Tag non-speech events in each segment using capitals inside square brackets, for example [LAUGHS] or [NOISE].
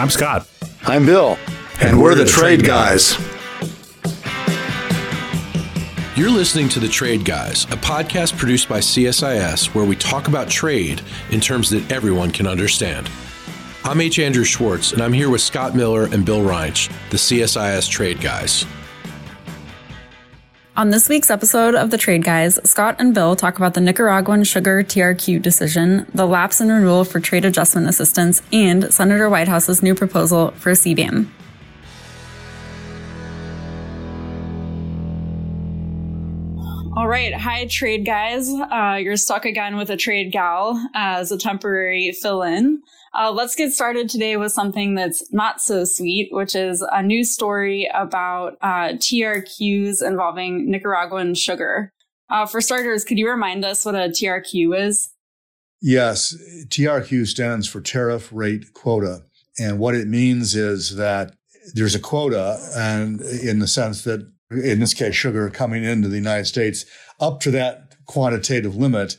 I'm Scott. I'm Bill. And, and we're, we're, the, the Trade, trade guys. guys. You're listening to The Trade Guys, a podcast produced by CSIS where we talk about trade in terms that everyone can understand. I'm H. Andrew Schwartz, and I'm here with Scott Miller and Bill Reinsch, the CSIS Trade Guys. On this week's episode of The Trade Guys, Scott and Bill talk about the Nicaraguan sugar TRQ decision, the lapse in renewal for trade adjustment assistance, and Senator Whitehouse's new proposal for CBAM. All right. Hi, trade guys. Uh, you're stuck again with a trade gal as a temporary fill in. Uh, let's get started today with something that's not so sweet, which is a news story about uh, TRQs involving Nicaraguan sugar. Uh, for starters, could you remind us what a TRQ is? Yes. TRQ stands for tariff rate quota. And what it means is that there's a quota, and in the sense that in this case, sugar coming into the United States up to that quantitative limit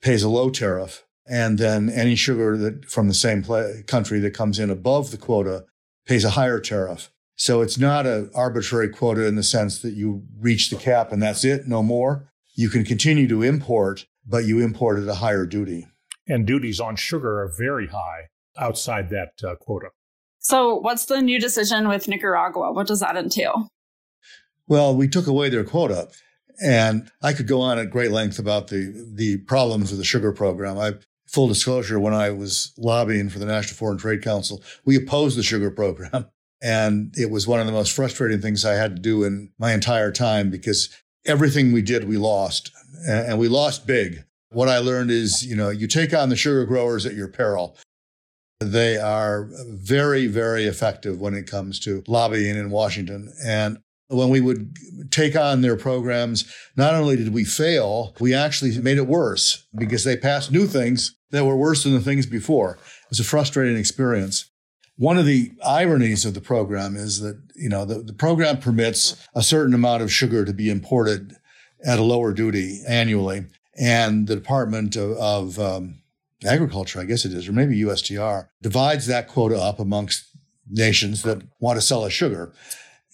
pays a low tariff. And then any sugar that from the same country that comes in above the quota pays a higher tariff. So it's not an arbitrary quota in the sense that you reach the cap and that's it, no more. You can continue to import, but you import at a higher duty. And duties on sugar are very high outside that uh, quota. So, what's the new decision with Nicaragua? What does that entail? Well, we took away their quota. And I could go on at great length about the, the problems with the sugar program. I, full disclosure, when I was lobbying for the National Foreign Trade Council, we opposed the sugar program. [LAUGHS] And it was one of the most frustrating things I had to do in my entire time because everything we did, we lost and we lost big. What I learned is, you know, you take on the sugar growers at your peril. They are very, very effective when it comes to lobbying in Washington. And when we would take on their programs, not only did we fail, we actually made it worse because they passed new things that were worse than the things before. It was a frustrating experience. One of the ironies of the program is that, you know, the, the program permits a certain amount of sugar to be imported at a lower duty annually. And the Department of, of um, Agriculture, I guess it is, or maybe USTR, divides that quota up amongst nations that want to sell us sugar.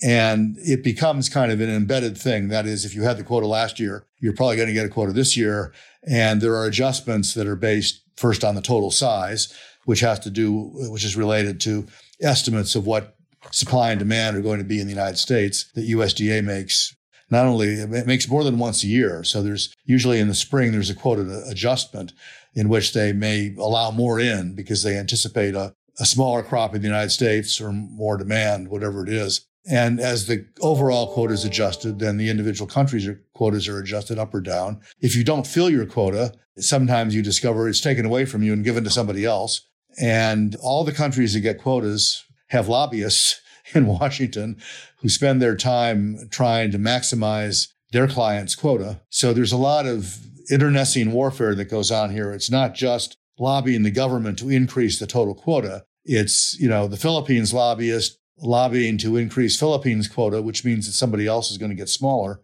And it becomes kind of an embedded thing. That is, if you had the quota last year, you're probably going to get a quota this year. And there are adjustments that are based first on the total size, which has to do, which is related to estimates of what supply and demand are going to be in the United States that USDA makes. Not only it makes more than once a year. So there's usually in the spring, there's a quota adjustment in which they may allow more in because they anticipate a, a smaller crop in the United States or more demand, whatever it is. And as the overall quota is adjusted, then the individual countries' quotas are adjusted up or down. If you don't fill your quota, sometimes you discover it's taken away from you and given to somebody else. And all the countries that get quotas have lobbyists [LAUGHS] in Washington who spend their time trying to maximize their client's quota. So there's a lot of internecine warfare that goes on here. It's not just lobbying the government to increase the total quota. It's, you know, the Philippines lobbyist lobbying to increase Philippines quota, which means that somebody else is going to get smaller.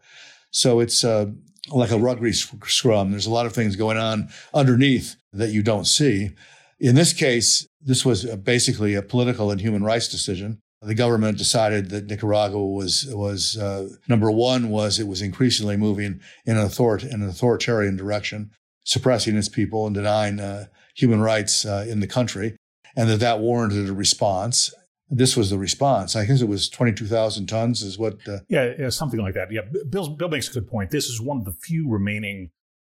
So it's uh, like a rugby scrum. There's a lot of things going on underneath that you don't see. In this case, this was basically a political and human rights decision. The government decided that Nicaragua was was uh, number one was it was increasingly moving in an, author- in an authoritarian direction, suppressing its people and denying uh, human rights uh, in the country, and that that warranted a response this was the response. I guess it was 22,000 tons is what. Uh, yeah, yeah, something like that. Yeah, Bill, Bill makes a good point. This is one of the few remaining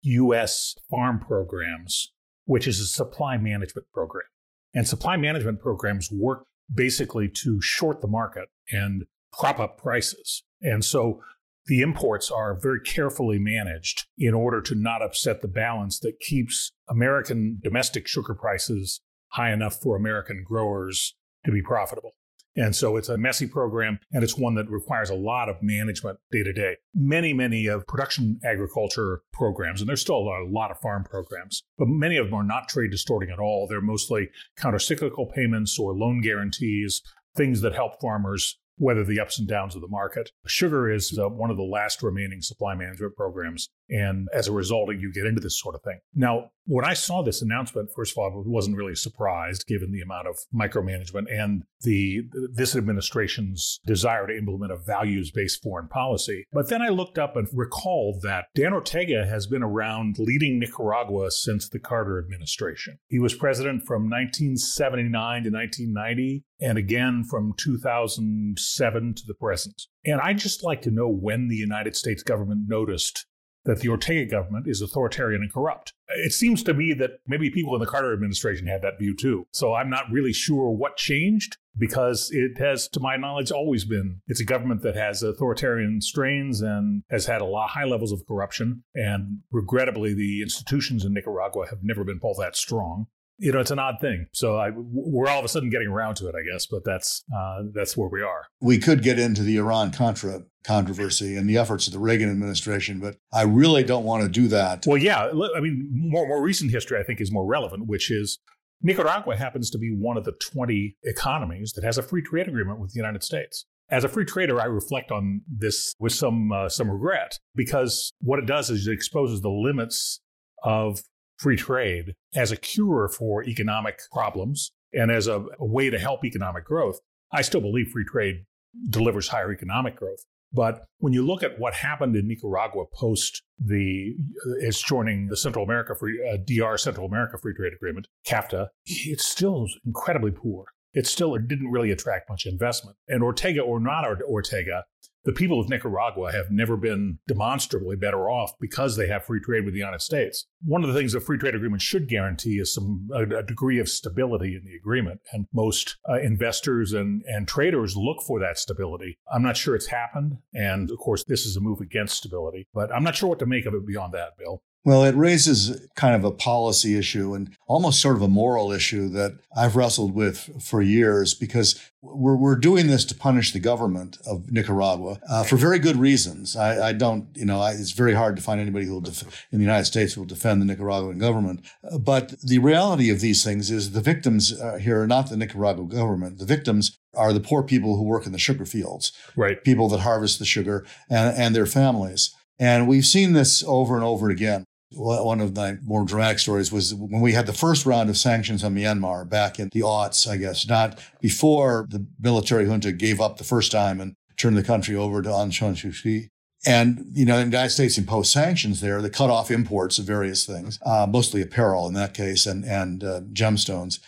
U.S. farm programs, which is a supply management program. And supply management programs work basically to short the market and prop up prices. And so the imports are very carefully managed in order to not upset the balance that keeps American domestic sugar prices high enough for American growers to be profitable. And so it's a messy program and it's one that requires a lot of management day to day. Many, many of production agriculture programs, and there's still a lot of farm programs, but many of them are not trade distorting at all. They're mostly countercyclical payments or loan guarantees, things that help farmers weather the ups and downs of the market. Sugar is uh, one of the last remaining supply management programs And as a result, you get into this sort of thing. Now, when I saw this announcement, first of all, I wasn't really surprised given the amount of micromanagement and the this administration's desire to implement a values-based foreign policy. But then I looked up and recalled that Dan Ortega has been around leading Nicaragua since the Carter administration. He was president from 1979 to 1990 and again from 2007 to the present. And I'd just like to know when the United States government noticed that the Ortega government is authoritarian and corrupt. It seems to me that maybe people in the Carter administration had that view too. So I'm not really sure what changed because it has, to my knowledge, always been. It's a government that has authoritarian strains and has had a lot high levels of corruption. And regrettably, the institutions in Nicaragua have never been all that strong you know, it's an odd thing. So I, we're all of a sudden getting around to it, I guess. But that's uh, that's where we are. We could get into the Iran Contra controversy and the efforts of the Reagan administration, but I really don't want to do that. Well, yeah, I mean, more more recent history I think is more relevant, which is Nicaragua happens to be one of the 20 economies that has a free trade agreement with the United States. As a free trader, I reflect on this with some uh, some regret because what it does is it exposes the limits of free trade as a cure for economic problems and as a, a way to help economic growth. I still believe free trade delivers higher economic growth. But when you look at what happened in Nicaragua post the its joining the Central America Free uh, DR Central America Free Trade Agreement, CAFTA, it's still incredibly poor. It still didn't really attract much investment. And Ortega or not Ortega, the people of Nicaragua have never been demonstrably better off because they have free trade with the United States. One of the things a free trade agreement should guarantee is some a, a degree of stability in the agreement, and most uh, investors and and traders look for that stability. I'm not sure it's happened, and of course this is a move against stability, but I'm not sure what to make of it beyond that, Bill. Well, it raises kind of a policy issue and almost sort of a moral issue that I've wrestled with for years because we're, we're doing this to punish the government of Nicaragua uh, for very good reasons. I, I don't, you know, I, it's very hard to find anybody who will def- in the United States who will defend the Nicaraguan government. Uh, but the reality of these things is the victims uh, here are not the Nicaraguan government. The victims are the poor people who work in the sugar fields, right? People that harvest the sugar and, and their families. And we've seen this over and over again. One of my more dramatic stories was when we had the first round of sanctions on Myanmar back in the aughts, I guess, not before the military junta gave up the first time and turned the country over to Aung San Suu Kyi. And, you know, the United States imposed sanctions there that cut off imports of various things, uh, mostly apparel in that case and, and uh, gemstones.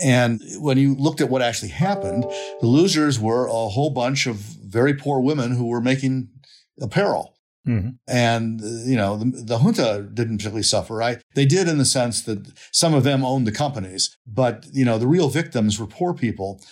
And when you looked at what actually happened, the losers were a whole bunch of very poor women who were making apparel. Mm-hmm. And, you know, the, the, junta didn't particularly suffer, right? They did in the sense that some of them owned the companies, but, you know, the real victims were poor people.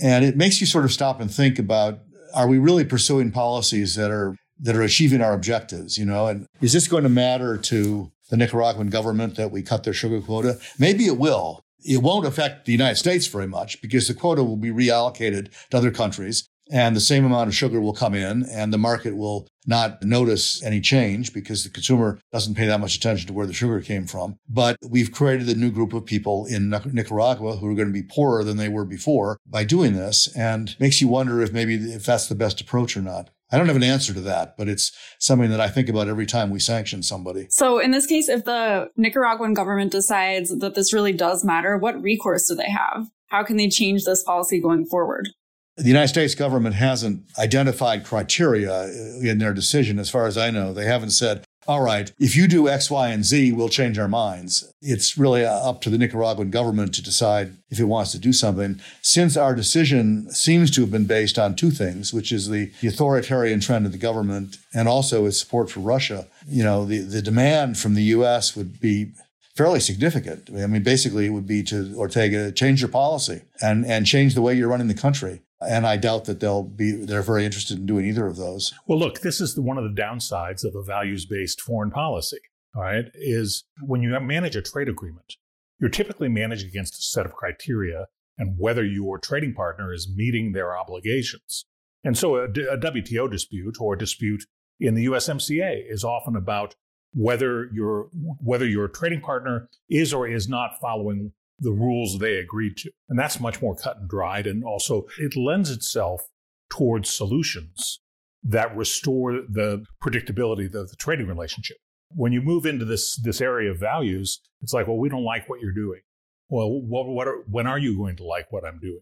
And it makes you sort of stop and think about, are we really pursuing policies that are, that are achieving our objectives, you know? And is this going to matter to the Nicaraguan government that we cut their sugar quota? Maybe it will. It won't affect the United States very much because the quota will be reallocated to other countries and the same amount of sugar will come in and the market will not notice any change because the consumer doesn't pay that much attention to where the sugar came from. But we've created a new group of people in Nicaragua who are going to be poorer than they were before by doing this and makes you wonder if maybe if that's the best approach or not. I don't have an answer to that, but it's something that I think about every time we sanction somebody. So, in this case, if the Nicaraguan government decides that this really does matter, what recourse do they have? How can they change this policy going forward? The United States government hasn't identified criteria uh, in their decision, as far as I know. They haven't said, all right, if you do X, Y, and Z, we'll change our minds. It's really uh, up to the Nicaraguan government to decide if it wants to do something. Since our decision seems to have been based on two things, which is the, the authoritarian trend of the government and also its support for Russia, you know, the, the demand from the U.S. would be fairly significant. I mean, basically, it would be to Ortega change your policy and and change the way you're running the country. And I doubt that they'll be they're very interested in doing either of those. Well, look, this is the, one of the downsides of a values-based foreign policy. All right, is when you manage a trade agreement, you're typically managed against a set of criteria and whether your trading partner is meeting their obligations. And so a, a WTO dispute or a dispute in the USMCA is often about whether your whether your trading partner is or is not following the rules they agreed to. And that's much more cut and dried. And also, it lends itself towards solutions that restore the predictability of the trading relationship. when you move into this this area of values, it's like, well, we don't like what you're doing. Well, what, what are, when are you going to like what I'm doing?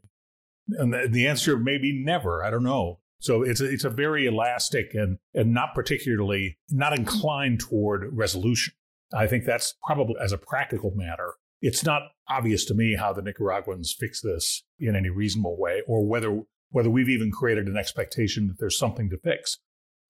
And the, the answer may be never. I don't know. So it's a, it's a very elastic and and not particularly not inclined toward resolution. I think that's probably as a practical matter. It's not obvious to me how the Nicaraguans fix this in any reasonable way, or whether whether we've even created an expectation that there's something to fix.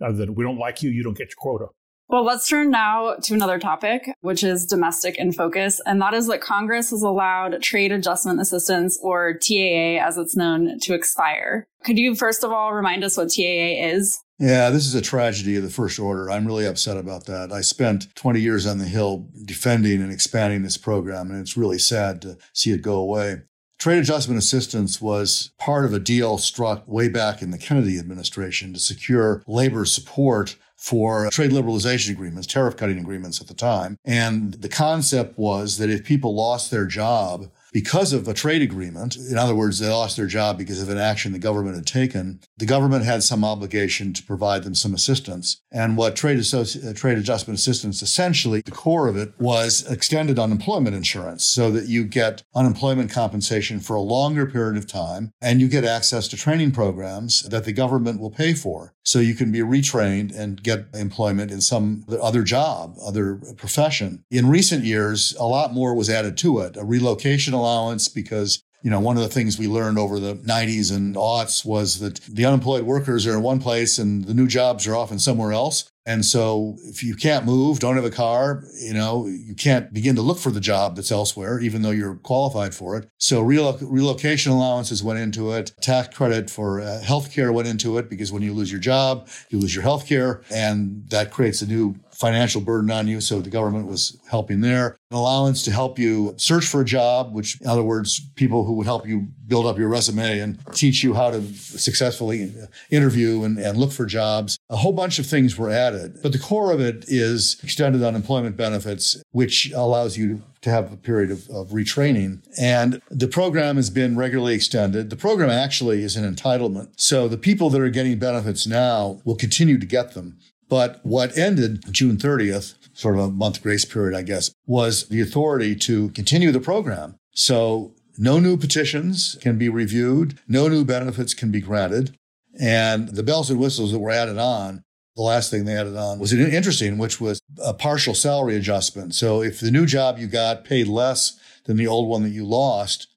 Uh, Other than we don't like you, you don't get your quota. Well, let's turn now to another topic, which is domestic in focus. And that is that Congress has allowed trade adjustment assistance, or TAA as it's known, to expire. Could you first of all remind us what TAA is? Yeah, this is a tragedy of the first order. I'm really upset about that. I spent 20 years on the Hill defending and expanding this program, and it's really sad to see it go away. Trade adjustment assistance was part of a deal struck way back in the Kennedy administration to secure labor support for trade liberalization agreements, tariff cutting agreements at the time. And the concept was that if people lost their job, because of a trade agreement, in other words, they lost their job because of an action the government had taken, the government had some obligation to provide them some assistance. And what trade, associ- uh, trade adjustment assistance essentially, the core of it was extended unemployment insurance so that you get unemployment compensation for a longer period of time and you get access to training programs that the government will pay for. So you can be retrained and get employment in some other job, other profession. In recent years, a lot more was added to it, a relocation allowance because you know, one of the things we learned over the 90s and aughts was that the unemployed workers are in one place and the new jobs are often somewhere else. And so if you can't move, don't have a car, you know, you can't begin to look for the job that's elsewhere, even though you're qualified for it. So relocation allowances went into it. Tax credit for uh, healthcare went into it because when you lose your job, you lose your healthcare and that creates a new financial burden on you. So the government was helping there. An allowance to help you search for a job, which in other words, people who would help you build up your resume and teach you how to successfully uh, interview and, and look for jobs. A whole bunch of things were added. But the core of it is extended unemployment benefits, which allows you to have a period of, of, retraining. And the program has been regularly extended. The program actually is an entitlement. So the people that are getting benefits now will continue to get them. But what ended June 30th, sort of a month grace period, I guess, was the authority to continue the program. So no new petitions can be reviewed, no new benefits can be granted. And the bells and whistles that were added on, the last thing they added on was interesting, which was a partial salary adjustment. So if the new job you got paid less than the old one that you lost,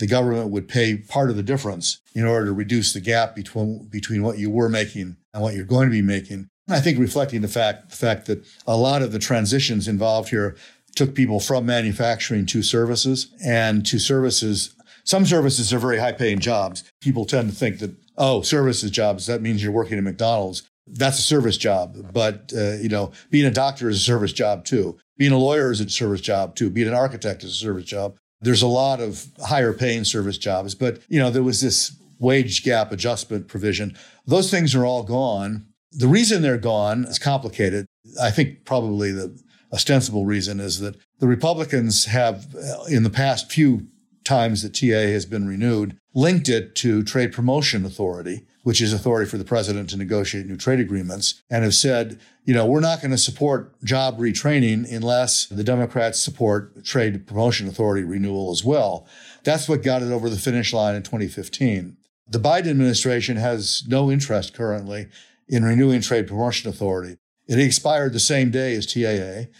the government would pay part of the difference in order to reduce the gap between, between what you were making and what you're going to be making. I think reflecting the fact the fact that a lot of the transitions involved here took people from manufacturing to services and to services. Some services are very high paying jobs. People tend to think that, oh, services jobs, that means you're working at McDonald's. That's a service job. But, uh, you know, being a doctor is a service job too. Being a lawyer is a service job too. Being an architect is a service job. There's a lot of higher paying service jobs. But, you know, there was this wage gap adjustment provision. Those things are all gone. The reason they're gone is complicated. I think probably the ostensible reason is that the Republicans have, uh, in the past few times that TA has been renewed, linked it to Trade Promotion Authority, which is authority for the president to negotiate new trade agreements, and have said, you know, we're not going to support job retraining unless the Democrats support Trade Promotion Authority renewal as well. That's what got it over the finish line in 2015. The Biden administration has no interest currently in renewing Trade Promotion Authority. It expired the same day as TAA.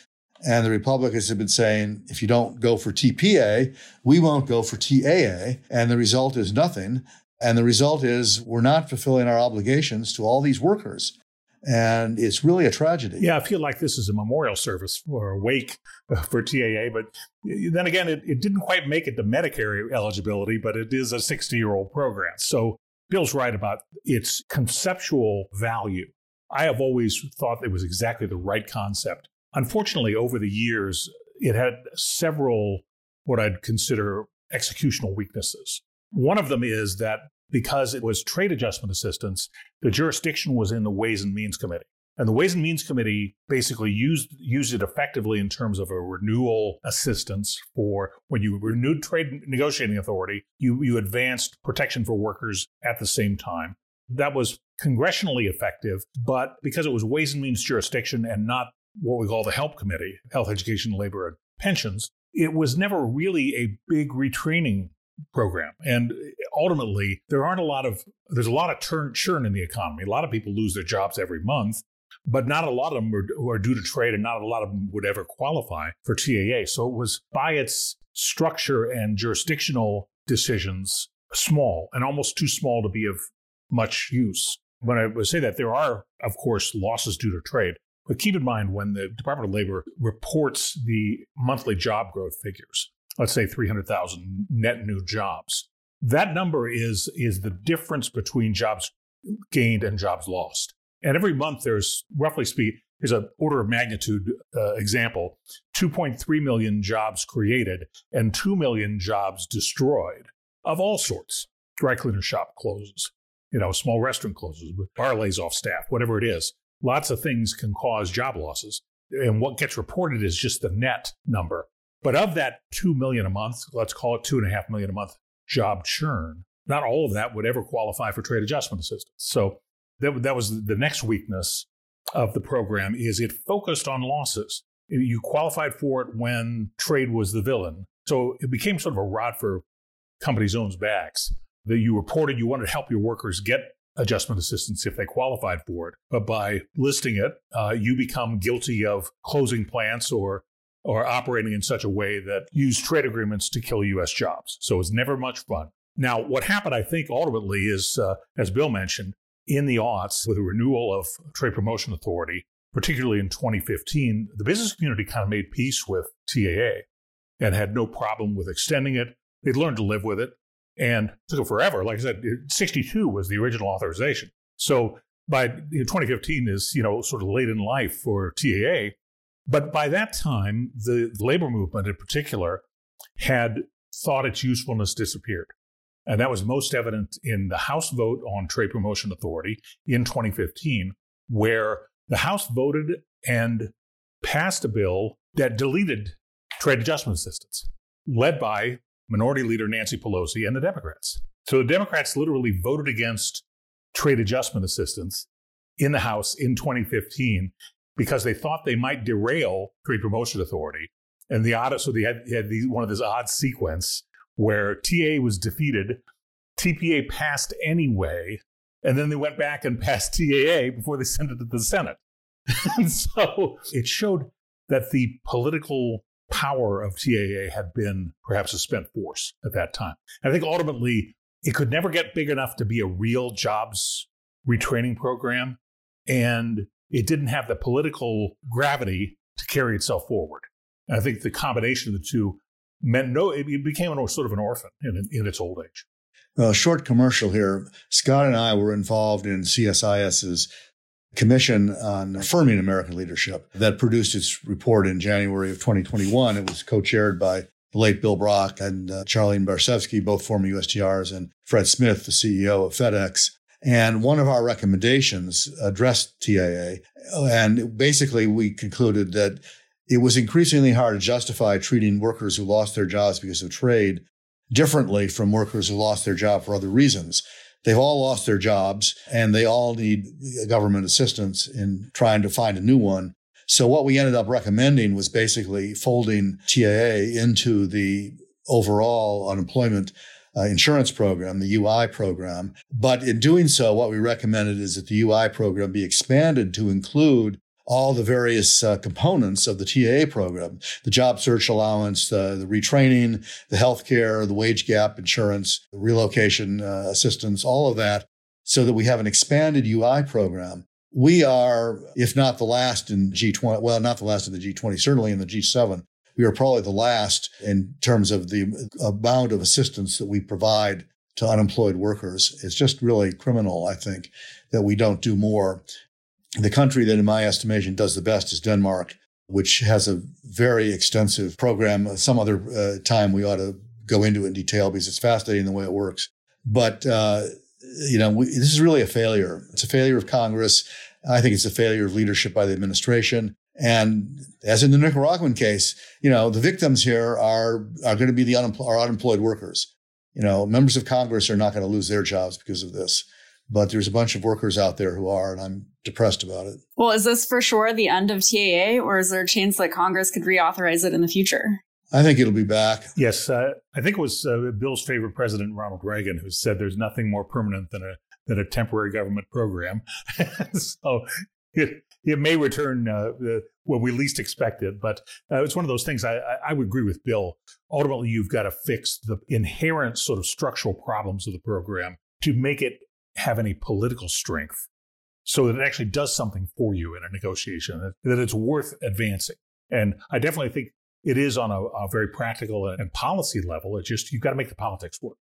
And the Republicans have been saying, if you don't go for TPA, we won't go for TAA. And the result is nothing. And the result is we're not fulfilling our obligations to all these workers. And it's really a tragedy. Yeah, I feel like this is a memorial service or a wake for TAA. But then again, it, it didn't quite make it to Medicare eligibility, but it is a 60 year old program. So Bill's right about its conceptual value. I have always thought it was exactly the right concept. Unfortunately, over the years, it had several what I'd consider executional weaknesses. One of them is that because it was trade adjustment assistance, the jurisdiction was in the Ways and Means Committee. And the Ways and Means Committee basically used used it effectively in terms of a renewal assistance for when you renewed trade negotiating authority, you, you advanced protection for workers at the same time. That was congressionally effective, but because it was Ways and Means jurisdiction and not what we call the HELP Committee, Health, Education, Labor, and Pensions, it was never really a big retraining program. And ultimately, there aren't a lot of, there's a lot of turn, churn in the economy. A lot of people lose their jobs every month, but not a lot of them are, are due to trade and not a lot of them would ever qualify for TAA. So it was by its structure and jurisdictional decisions small and almost too small to be of much use. When I would say that, there are, of course, losses due to trade. But keep in mind when the Department of Labor reports the monthly job growth figures, let's say 300,000 net new jobs, that number is, is the difference between jobs gained and jobs lost. And every month there's roughly speak, here's an order of magnitude uh, example 2.3 million jobs created and 2 million jobs destroyed of all sorts. Dry cleaner shop closes, you know, small restaurant closes, bar lays off staff, whatever it is. Lots of things can cause job losses. And what gets reported is just the net number. But of that 2 million a month, let's call it 2.5 million a month job churn, not all of that would ever qualify for trade adjustment assistance. So that, that was the next weakness of the program is it focused on losses. You qualified for it when trade was the villain. So it became sort of a rod for companies' own backs that you reported you wanted to help your workers get adjustment assistance if they qualified for it. But by listing it, uh, you become guilty of closing plants or or operating in such a way that use trade agreements to kill U.S. jobs. So it's never much fun. Now, what happened, I think, ultimately is, uh, as Bill mentioned, in the aughts with the renewal of Trade Promotion Authority, particularly in 2015, the business community kind of made peace with TAA and had no problem with extending it. They'd learned to live with it and took it forever. Like I said, 62 was the original authorization. So by you know, 2015 is, you know, sort of late in life for TAA. But by that time, the labor movement in particular had thought its usefulness disappeared. And that was most evident in the House vote on Trade Promotion Authority in 2015, where the House voted and passed a bill that deleted trade adjustment assistance, led by Minority Leader Nancy Pelosi and the Democrats. So the Democrats literally voted against trade adjustment assistance in the House in 2015 because they thought they might derail Trade Promotion Authority. And the odd, so they had, had the, one of this odd sequence where TA was defeated, TPA passed anyway, and then they went back and passed TAA before they sent it to the Senate. [LAUGHS] and so it showed that the political power of TAA had been perhaps a spent force at that time. I think ultimately it could never get big enough to be a real jobs retraining program. And it didn't have the political gravity to carry itself forward. And I think the combination of the two meant no, it became sort of an orphan in, in its old age. A short commercial here. Scott and I were involved in CSIS's commission on affirming American leadership that produced its report in January of 2021. It was co-chaired by the late Bill Brock and uh, Charlene Barshefsky, both former USTRs, and Fred Smith, the CEO of FedEx. And one of our recommendations addressed TAA. And basically, we concluded that it was increasingly hard to justify treating workers who lost their jobs because of trade differently from workers who lost their job for other reasons. They've all lost their jobs and they all need government assistance in trying to find a new one. So what we ended up recommending was basically folding TAA into the overall unemployment uh, insurance program, the UI program. But in doing so, what we recommended is that the UI program be expanded to include all the various uh, components of the TAA program, the job search allowance, the, the retraining, the healthcare, the wage gap insurance, the relocation uh, assistance, all of that, so that we have an expanded UI program. We are, if not the last in G20, well, not the last in the G20, certainly in the G7, we are probably the last in terms of the amount of assistance that we provide to unemployed workers. It's just really criminal, I think, that we don't do more. The country that, in my estimation, does the best is Denmark, which has a very extensive program. Some other uh, time we ought to go into it in detail because it's fascinating the way it works. But, uh, you know, we, this is really a failure. It's a failure of Congress. I think it's a failure of leadership by the administration. And as in the Nicaraguan case, you know, the victims here are, are going to be the unemployed, unemployed workers. You know, members of Congress are not going to lose their jobs because of this. But there's a bunch of workers out there who are, and I'm depressed about it. Well, is this for sure the end of TAA, or is there a chance that Congress could reauthorize it in the future? I think it'll be back. Yes, uh, I think it was uh, Bill's favorite president, Ronald Reagan, who said there's nothing more permanent than a than a temporary government program. [LAUGHS] so it, it may return uh, when we least expect it, but uh, it's one of those things. I, I would agree with Bill. Ultimately, you've got to fix the inherent sort of structural problems of the program to make it have any political strength, so that it actually does something for you in a negotiation, that, it's worth advancing. And I definitely think it is on a, a very practical and policy level. It's just you've got to make the politics work.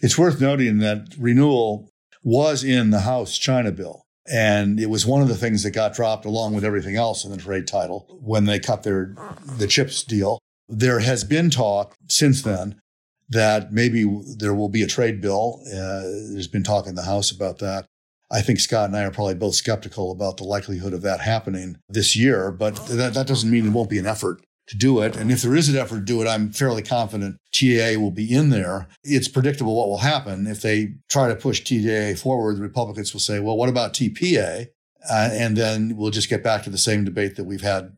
It's worth noting that renewal was in the House China bill. And it was one of the things that got dropped along with everything else in the trade title when they cut their the chips deal. There has been talk since then that maybe there will be a trade bill. Uh, there's been talk in the House about that. I think Scott and I are probably both skeptical about the likelihood of that happening this year, but that, that doesn't mean it won't be an effort to do it. And if there is an effort to do it, I'm fairly confident TAA will be in there. It's predictable what will happen. If they try to push TAA forward, the Republicans will say, well, what about TPA? Uh, and then we'll just get back to the same debate that we've had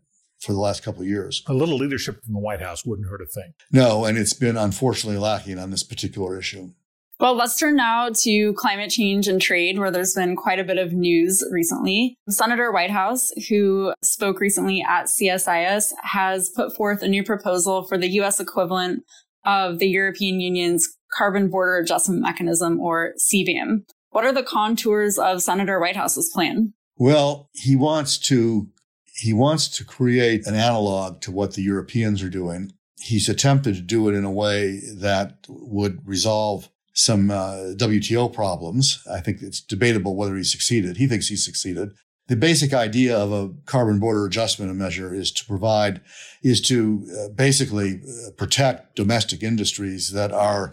for the last couple of years. A little leadership from the White House wouldn't hurt a thing. No, and it's been unfortunately lacking on this particular issue. Well, let's turn now to climate change and trade, where there's been quite a bit of news recently. Senator Whitehouse, who spoke recently at CSIS, has put forth a new proposal for the U.S. equivalent of the European Union's Carbon Border Adjustment Mechanism, or CBAM. What are the contours of Senator Whitehouse's plan? Well, he wants to he wants to create an analog to what the Europeans are doing. He's attempted to do it in a way that would resolve some uh, WTO problems. I think it's debatable whether he succeeded. He thinks he succeeded. The basic idea of a carbon border adjustment measure is to provide, is to uh, basically uh, protect domestic industries that are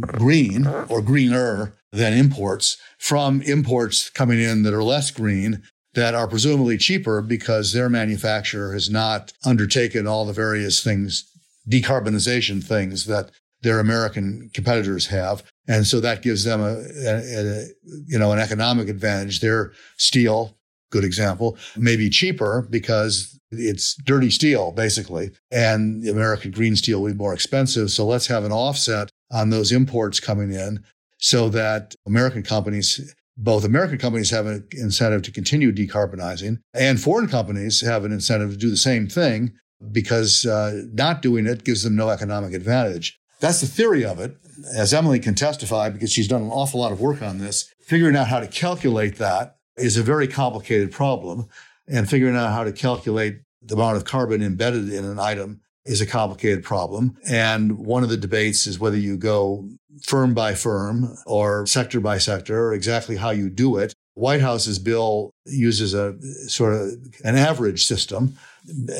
green or greener than imports from imports coming in that are less green that are presumably cheaper because their manufacturer has not undertaken all the various things, decarbonization things that their American competitors have. And so that gives them a, a, a, you know, an economic advantage. Their steel, good example, may be cheaper because it's dirty steel, basically. And American green steel will be more expensive. So let's have an offset on those imports coming in so that American companies both American companies have an incentive to continue decarbonizing and foreign companies have an incentive to do the same thing because uh, not doing it gives them no economic advantage. That's the theory of it, as Emily can testify because she's done an awful lot of work on this. Figuring out how to calculate that is a very complicated problem, and figuring out how to calculate the amount of carbon embedded in an item is a complicated problem. And one of the debates is whether you go firm by firm or sector by sector, or exactly how you do it. Whitehouse's bill uses a sort of an average system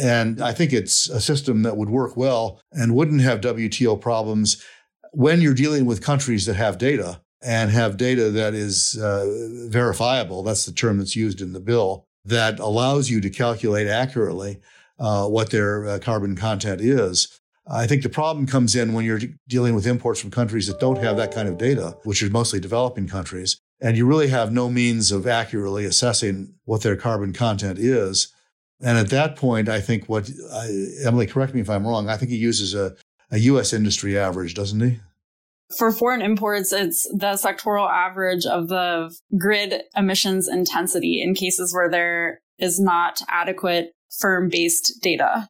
and I think it's a system that would work well and wouldn't have WTO problems when you're dealing with countries that have data and have data that is uh, verifiable. That's the term that's used in the bill that allows you to calculate accurately uh, what their uh, carbon content is. I think the problem comes in when you're dealing with imports from countries that don't have that kind of data, which are mostly developing countries, and you really have no means of accurately assessing what their carbon content is. And at that point, I think what Emily, correct me if I'm wrong. I think he uses a, a U.S. industry average, doesn't he? For foreign imports, it's the sectoral average of the grid emissions intensity in cases where there is not adequate firm based data.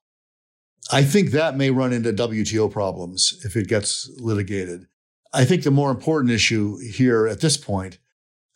I think that may run into WTO problems if it gets litigated. I think the more important issue here at this point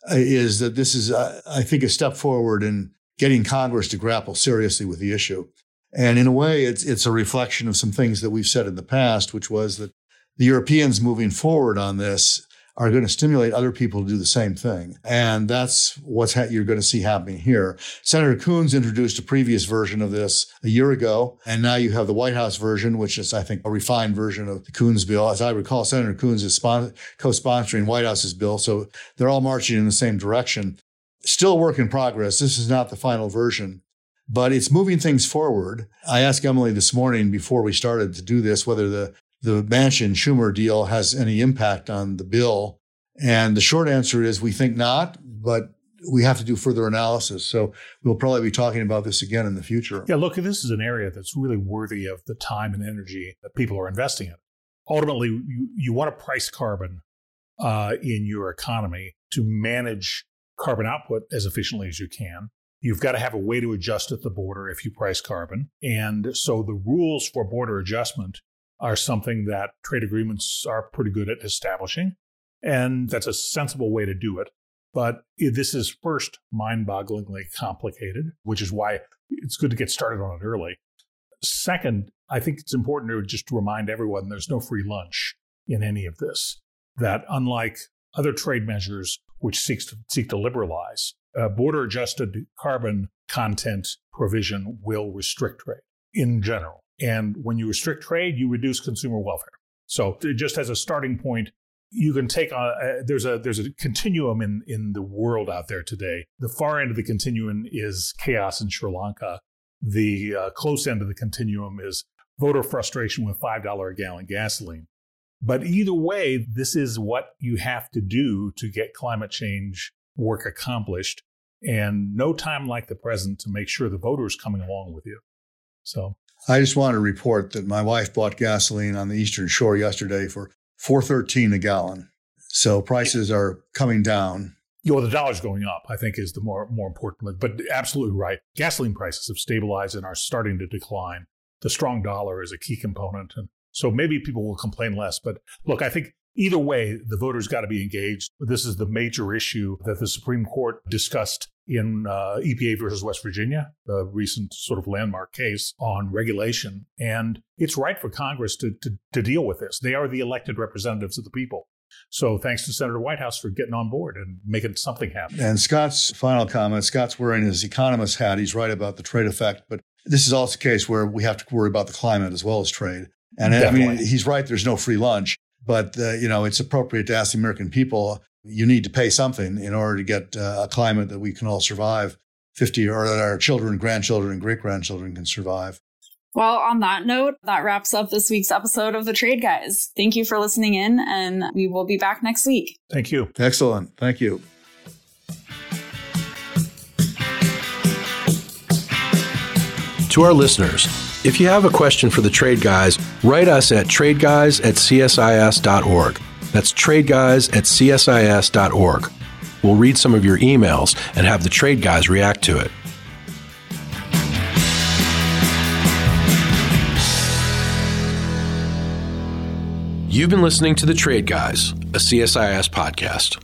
uh, is that this is, uh, I think, a step forward in getting Congress to grapple seriously with the issue. And in a way, it's, it's a reflection of some things that we've said in the past, which was that the Europeans moving forward on this are going to stimulate other people to do the same thing. And that's what ha- you're going to see happening here. Senator Coons introduced a previous version of this a year ago. And now you have the Whitehouse version, which is, I think, a refined version of the Coons bill. As I recall, Senator Coons is spon- co-sponsoring Whitehouse's bill. So they're all marching in the same direction still a work in progress. This is not the final version, but it's moving things forward. I asked Emily this morning before we started to do this whether the, the Manchin Schumer deal has any impact on the bill. And the short answer is we think not, but we have to do further analysis. So we'll probably be talking about this again in the future. Yeah, look, this is an area that's really worthy of the time and energy that people are investing in. Ultimately, you, you want to price carbon uh, in your economy to manage carbon output as efficiently as you can. You've got to have a way to adjust at the border if you price carbon. And so the rules for border adjustment are something that trade agreements are pretty good at establishing. And that's a sensible way to do it. But this is first mind bogglingly complicated, which is why it's good to get started on it early. Second, I think it's important to just remind everyone there's no free lunch in any of this. That unlike other trade measures which seeks to, seek to liberalize, border adjusted carbon content provision will restrict trade in general. And when you restrict trade, you reduce consumer welfare. So just as a starting point, you can take on uh, there's a there's a continuum in in the world out there today. The far end of the continuum is chaos in Sri Lanka. The uh, close end of the continuum is voter frustration with five dollar a gallon gasoline. But either way, this is what you have to do to get climate change work accomplished, and no time like the present to make sure the voters coming along with you. So I just want to report that my wife bought gasoline on the Eastern Shore yesterday for 413 a gallon. So prices are coming down. Know, the dollar's going up, I think, is the more more important. But absolutely right. Gasoline prices have stabilized and are starting to decline. The strong dollar is a key component. And so maybe people will complain less. But look, I think either way, the voters got to be engaged. This is the major issue that the Supreme Court discussed in uh, EPA versus West Virginia, the recent sort of landmark case on regulation. And it's right for Congress to, to, to deal with this. They are the elected representatives of the people. So thanks to Senator Whitehouse for getting on board and making something happen. And Scott's final comment Scott's wearing his economist hat. He's right about the trade effect, but this is also a case where we have to worry about the climate as well as trade. And Definitely. I mean, he's right. There's no free lunch, but uh, you know, it's appropriate to ask the American people you need to pay something in order to get uh, a climate that we can all survive 50 or that our children, grandchildren, and great grandchildren can survive. Well, on that note, that wraps up this week's episode of The Trade Guys. Thank you for listening in, and we will be back next week. Thank you. Excellent. Thank you. To our listeners, if you have a question for the Trade Guys, write us at tradeguys at csis.org. That's tradeguys at csis.org. We'll read some of your emails and have the trade guys react to it. You've been listening to The Trade Guys, a CSIS podcast.